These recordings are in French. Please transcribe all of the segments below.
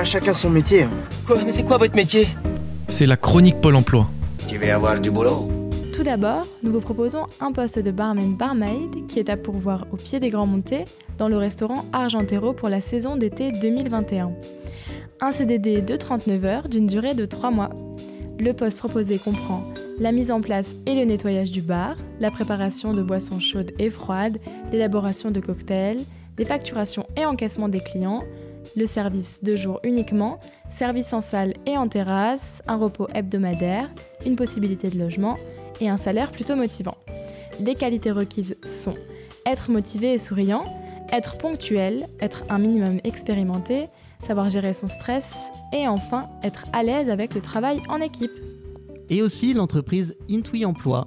pas chacun son métier. hein. Quoi Mais c'est quoi votre métier? C'est la chronique Pôle emploi. Tu veux avoir du boulot Tout d'abord, nous vous proposons un poste de barman barmaid qui est à pourvoir au pied des Grands Montés dans le restaurant Argentero pour la saison d'été 2021. Un CDD de 39 heures d'une durée de 3 mois. Le poste proposé comprend la mise en place et le nettoyage du bar, la préparation de boissons chaudes et froides, l'élaboration de cocktails, les facturations et encaissements des clients, le service de jour uniquement, service en salle et en terrasse, un repos hebdomadaire, une possibilité de logement et un salaire plutôt motivant. Les qualités requises sont être motivé et souriant, être ponctuel, être un minimum expérimenté, savoir gérer son stress et enfin être à l'aise avec le travail en équipe. Et aussi, l'entreprise Intui Emploi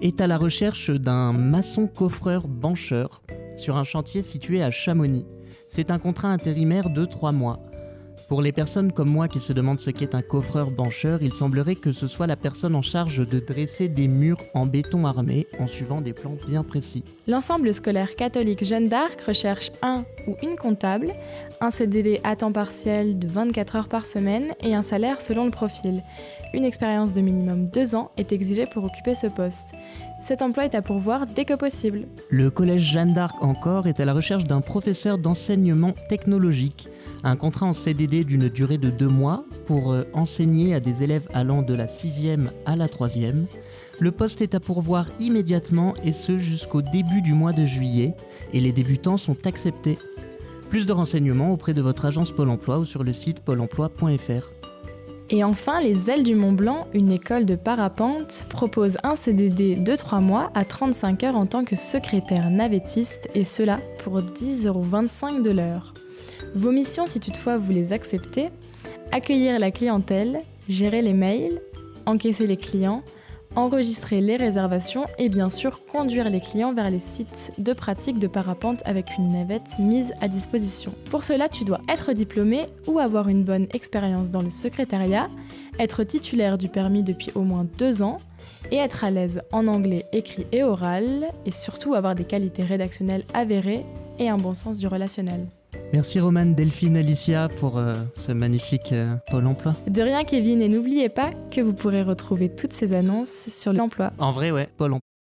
est à la recherche d'un maçon coffreur bancheur sur un chantier situé à Chamonix. C'est un contrat intérimaire de 3 mois. Pour les personnes comme moi qui se demandent ce qu'est un coffreur bancheur, il semblerait que ce soit la personne en charge de dresser des murs en béton armé en suivant des plans bien précis. L'ensemble scolaire catholique Jeanne d'Arc recherche un ou une comptable, un CDD à temps partiel de 24 heures par semaine et un salaire selon le profil. Une expérience de minimum 2 ans est exigée pour occuper ce poste. Cet emploi est à pourvoir dès que possible. Le collège Jeanne d'Arc encore est à la recherche d'un professeur d'enseignement technologique. Un contrat en CDD d'une durée de deux mois pour euh, enseigner à des élèves allant de la 6e à la 3e. Le poste est à pourvoir immédiatement et ce jusqu'au début du mois de juillet et les débutants sont acceptés. Plus de renseignements auprès de votre agence Pôle Emploi ou sur le site pôle emploi.fr. Et enfin, les Ailes du Mont Blanc, une école de parapente, propose un CDD de 3 mois à 35 heures en tant que secrétaire navettiste et cela pour 10,25€ de l'heure. Vos missions, si toutefois vous les acceptez, accueillir la clientèle, gérer les mails, encaisser les clients, enregistrer les réservations et bien sûr conduire les clients vers les sites de pratique de parapente avec une navette mise à disposition. Pour cela, tu dois être diplômé ou avoir une bonne expérience dans le secrétariat, être titulaire du permis depuis au moins deux ans et être à l'aise en anglais écrit et oral et surtout avoir des qualités rédactionnelles avérées et un bon sens du relationnel. Merci Romane, Delphine, Alicia pour euh, ce magnifique euh, Pôle Emploi. De rien Kevin et n'oubliez pas que vous pourrez retrouver toutes ces annonces sur l'emploi. En vrai, ouais, Pôle Emploi.